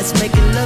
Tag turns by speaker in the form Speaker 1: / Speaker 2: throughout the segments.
Speaker 1: nights making love.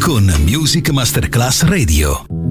Speaker 2: Con Music Masterclass Radio.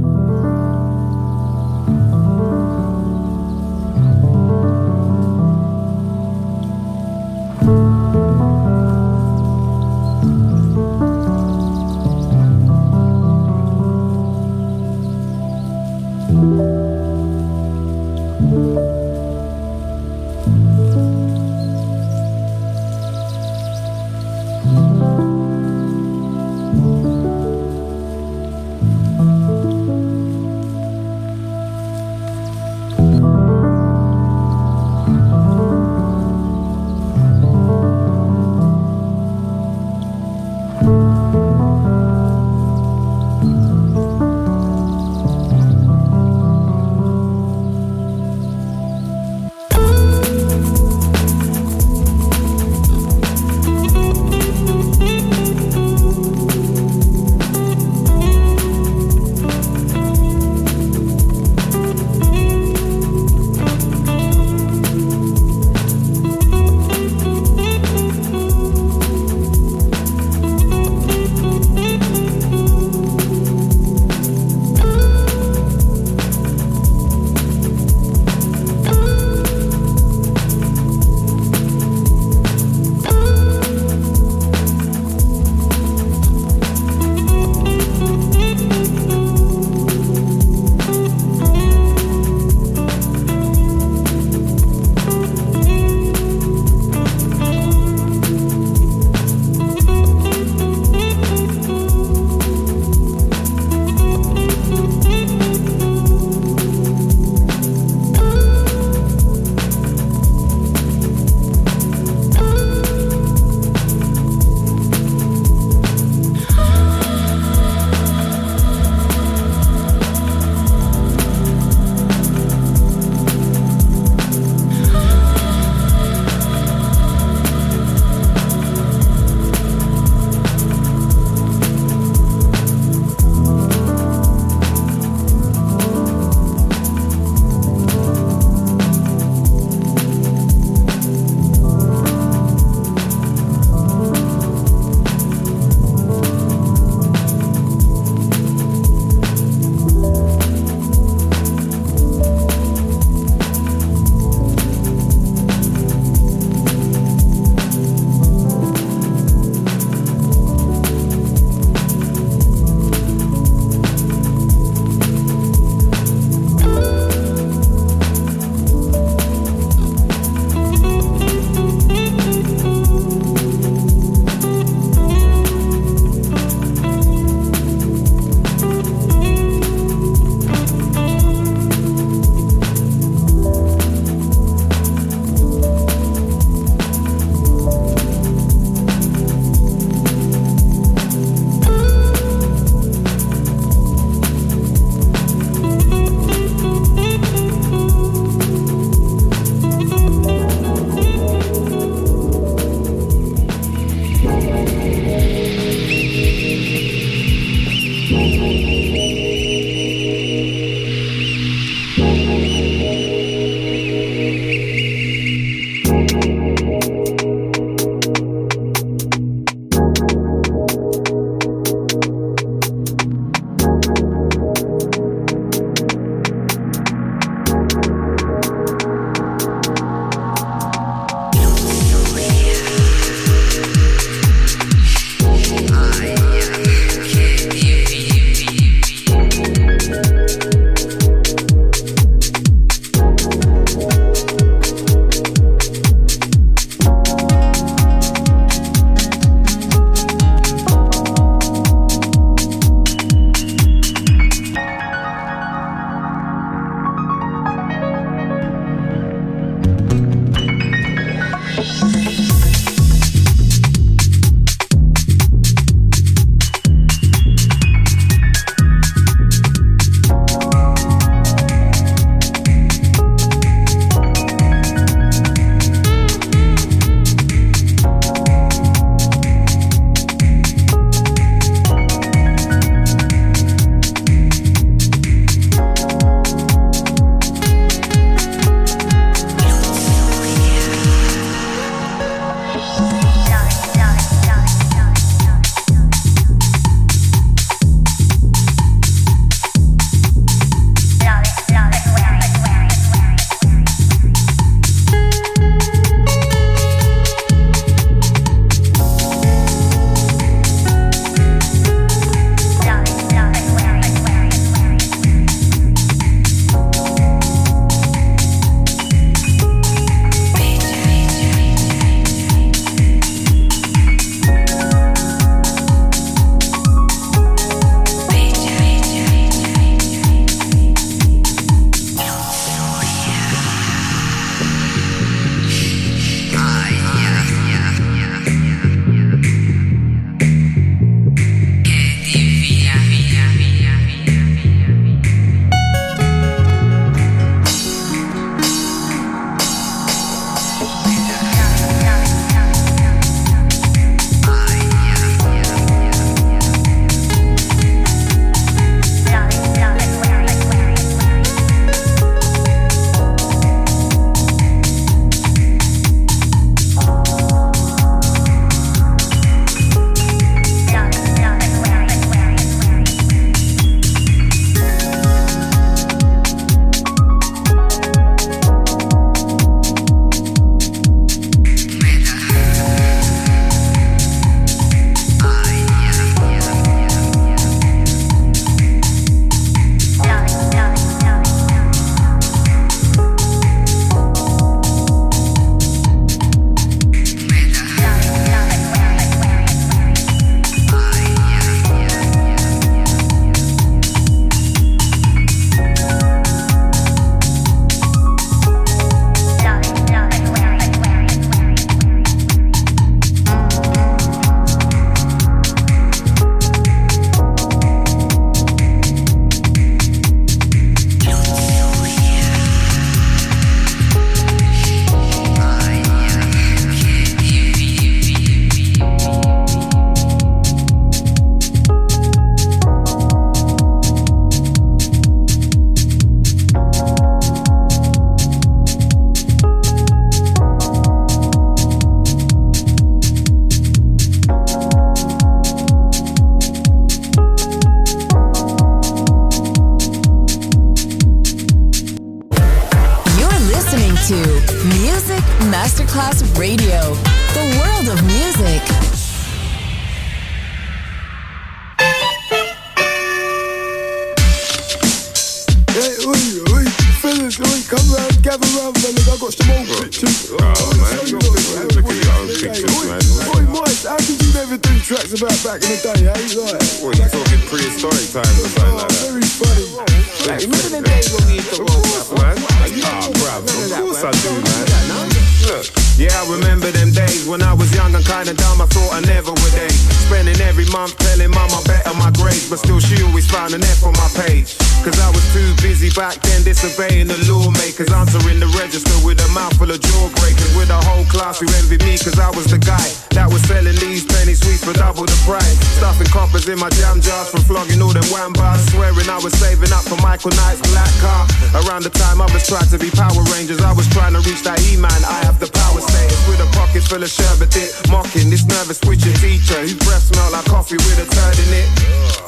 Speaker 3: Full of sherbet dip. Mocking this nervous twitching teacher whose breath smelled like coffee with a turd in it.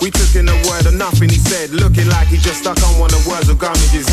Speaker 3: We took in a word of nothing he said, looking like he just stuck on one of Worzel Gummidge's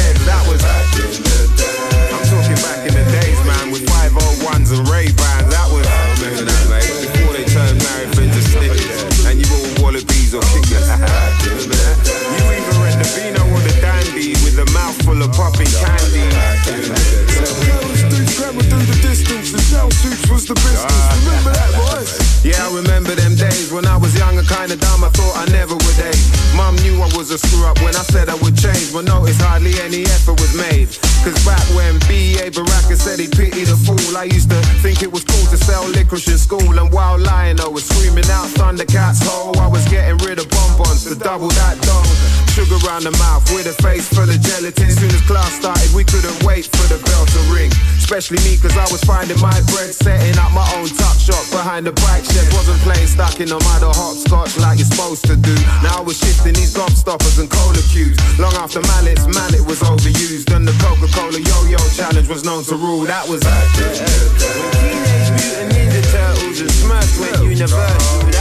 Speaker 3: the
Speaker 4: suits was the business. Ah, remember that, boys?
Speaker 3: Yeah, I remember them days when I was young and kinda dumb. I thought I never would age. Mum knew I was a screw up when I said I would change, but noticed hardly any effort was made. Cause back when B.A. Baracus said he'd pity the fool, I used to think it was cool to sell licorice in school. And while Lion-O was screaming out Thundercats ho, I was getting rid of bonbons to double that dough. Sugar around the mouth with a face full of gelatin. Soon as class started, we couldn't wait for the bell to ring. Especially me, cause I was finding my bread, setting up my own tuck shop behind the bike shed. Wasn't playing stuck in no matter hopscotch like you're supposed to do. Now was shifting these gobstoppers and cola cubes. Long after Mallett's Mallet was overused, and the Coca Cola Yo Yo Challenge was known to rule. That was Teenage Mutant Ninja Turtles and Smurfs went universal.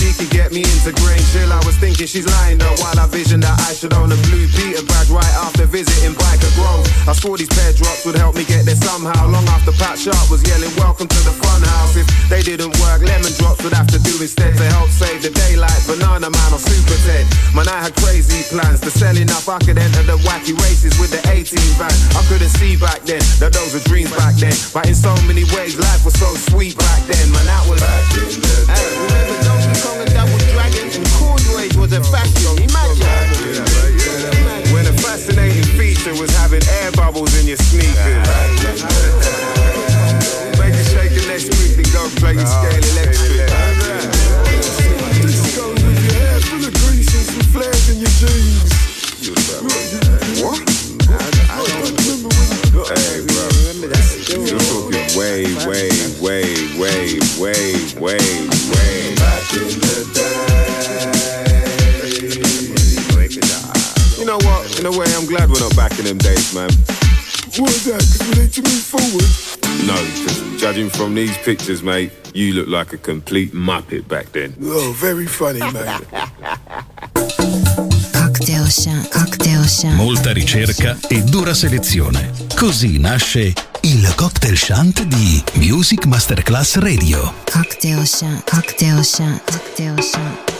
Speaker 3: She could get me into Grange Hill, I was thinking she's lying though. While I visioned that I should own a blue Peter badge right after visiting Byker Grove. I swore these pear drops would help me get there somehow. Long after Pat Sharp was yelling, Welcome to the fun house. If they didn't work, lemon drops would have to do instead to help save the daylight. Banana Man or Super Ted. Man, I had crazy plans to sell enough. I could enter the wacky races with the A-Team van. I couldn't see back then that those were dreams back then. But in so many ways, life was so sweet back then. Man, that was. Hey, remember Donkey Kong and was a fashion. Imagine. When a fascinating feature was having air bubbles in your sneakers. Make you shake your legs quickly, go play your scale judging from these pictures, mate, you look like a complete muppet back then.
Speaker 4: Oh, very funny, man.
Speaker 5: Cocktail Shant, Cocktail Shant.
Speaker 2: Molta ricerca e dura selezione. Così nasce il cocktail shant di Music Masterclass Radio.
Speaker 5: Cocktail Shant, Cocktail Shant, Cocktail Shant.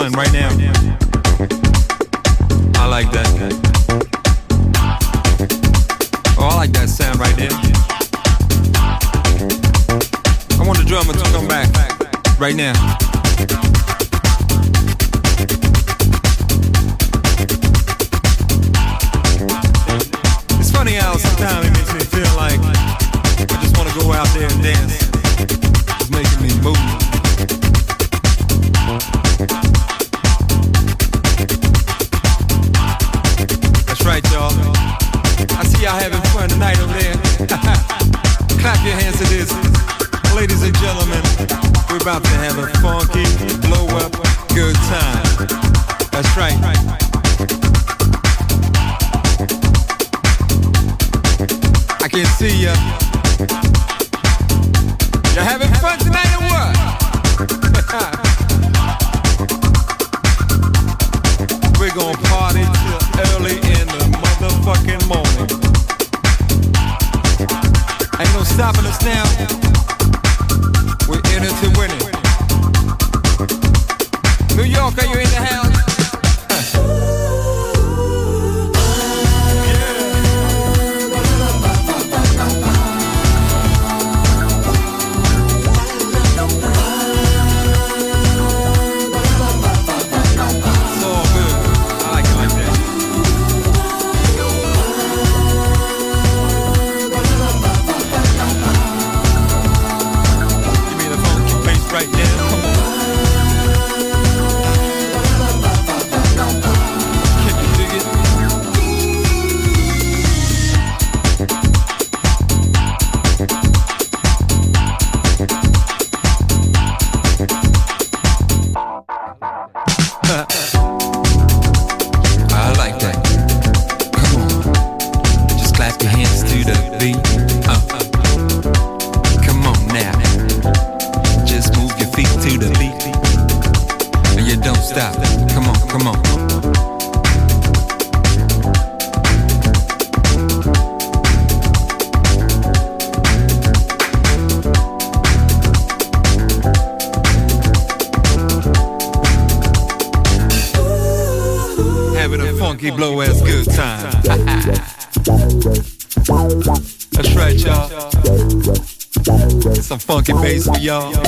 Speaker 1: Brooklyn
Speaker 6: right now. I like that. Oh, I like that sound right there. I want the drummer to come back right now. for y'all.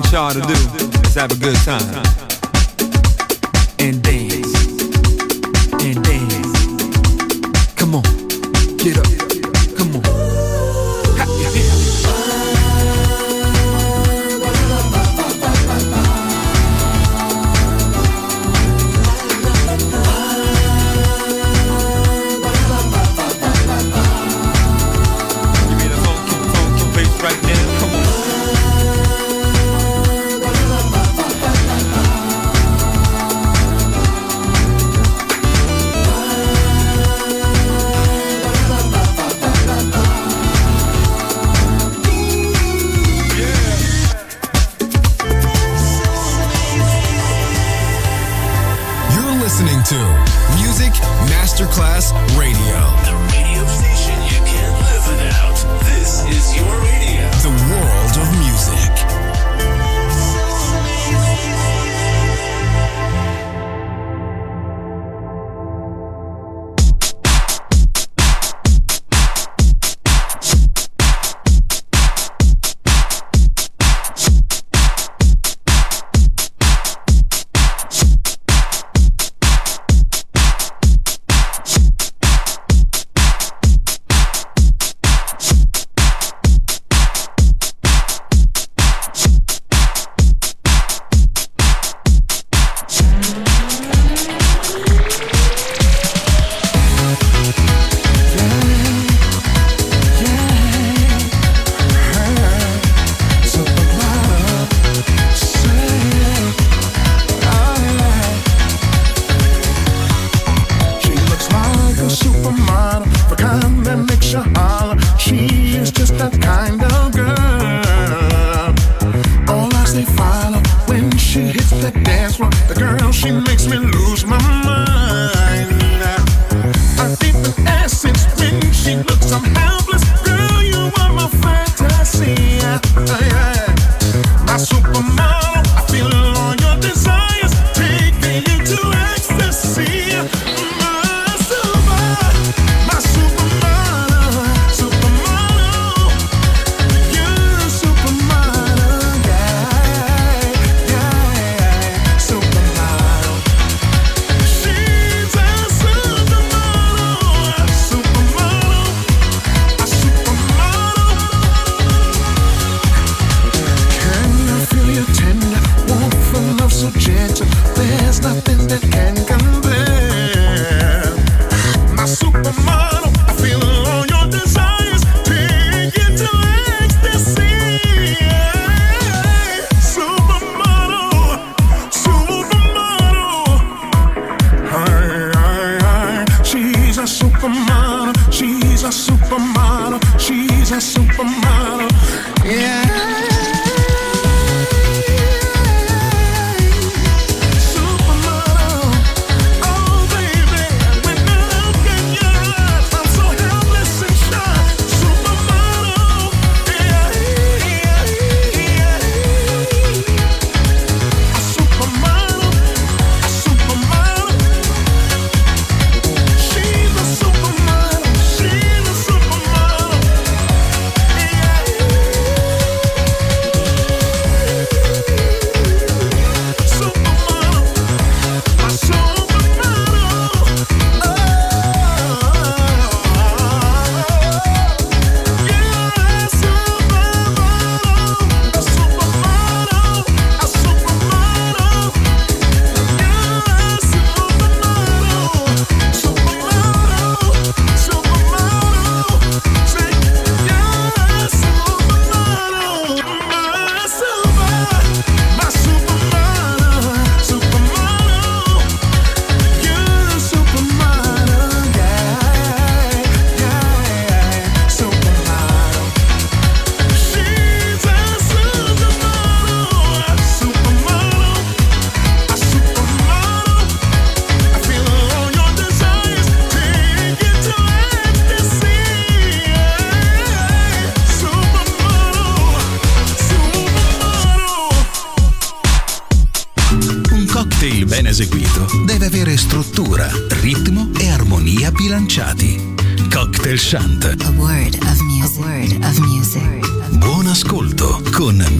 Speaker 6: want y'all to do is have a good time.